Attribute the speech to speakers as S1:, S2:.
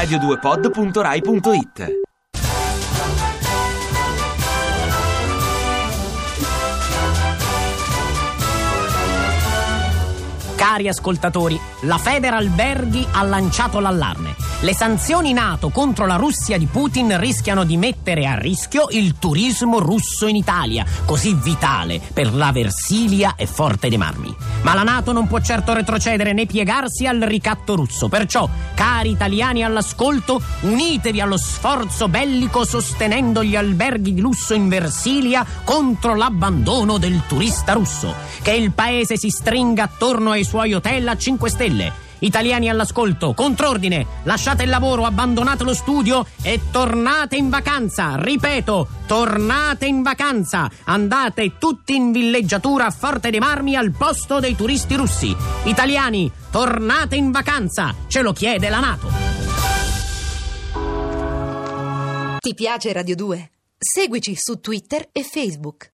S1: radio2pod.rai.it
S2: Cari ascoltatori, la Federalberghi ha lanciato l'allarme. Le sanzioni NATO contro la Russia di Putin rischiano di mettere a rischio il turismo russo in Italia, così vitale per la Versilia e Forte dei Marmi. Ma la NATO non può certo retrocedere né piegarsi al ricatto russo. Perciò, cari italiani all'ascolto, unitevi allo sforzo bellico sostenendo gli alberghi di lusso in Versilia contro l'abbandono del turista russo. Che il paese si stringa attorno ai suoi hotel a 5 stelle. Italiani all'ascolto, contrordine, lasciate il lavoro, abbandonate lo studio e tornate in vacanza. Ripeto, tornate in vacanza. Andate tutti in villeggiatura a Forte dei Marmi al posto dei turisti russi. Italiani, tornate in vacanza. Ce lo chiede la Nato.
S3: Ti piace Radio 2? Seguici su Twitter e Facebook.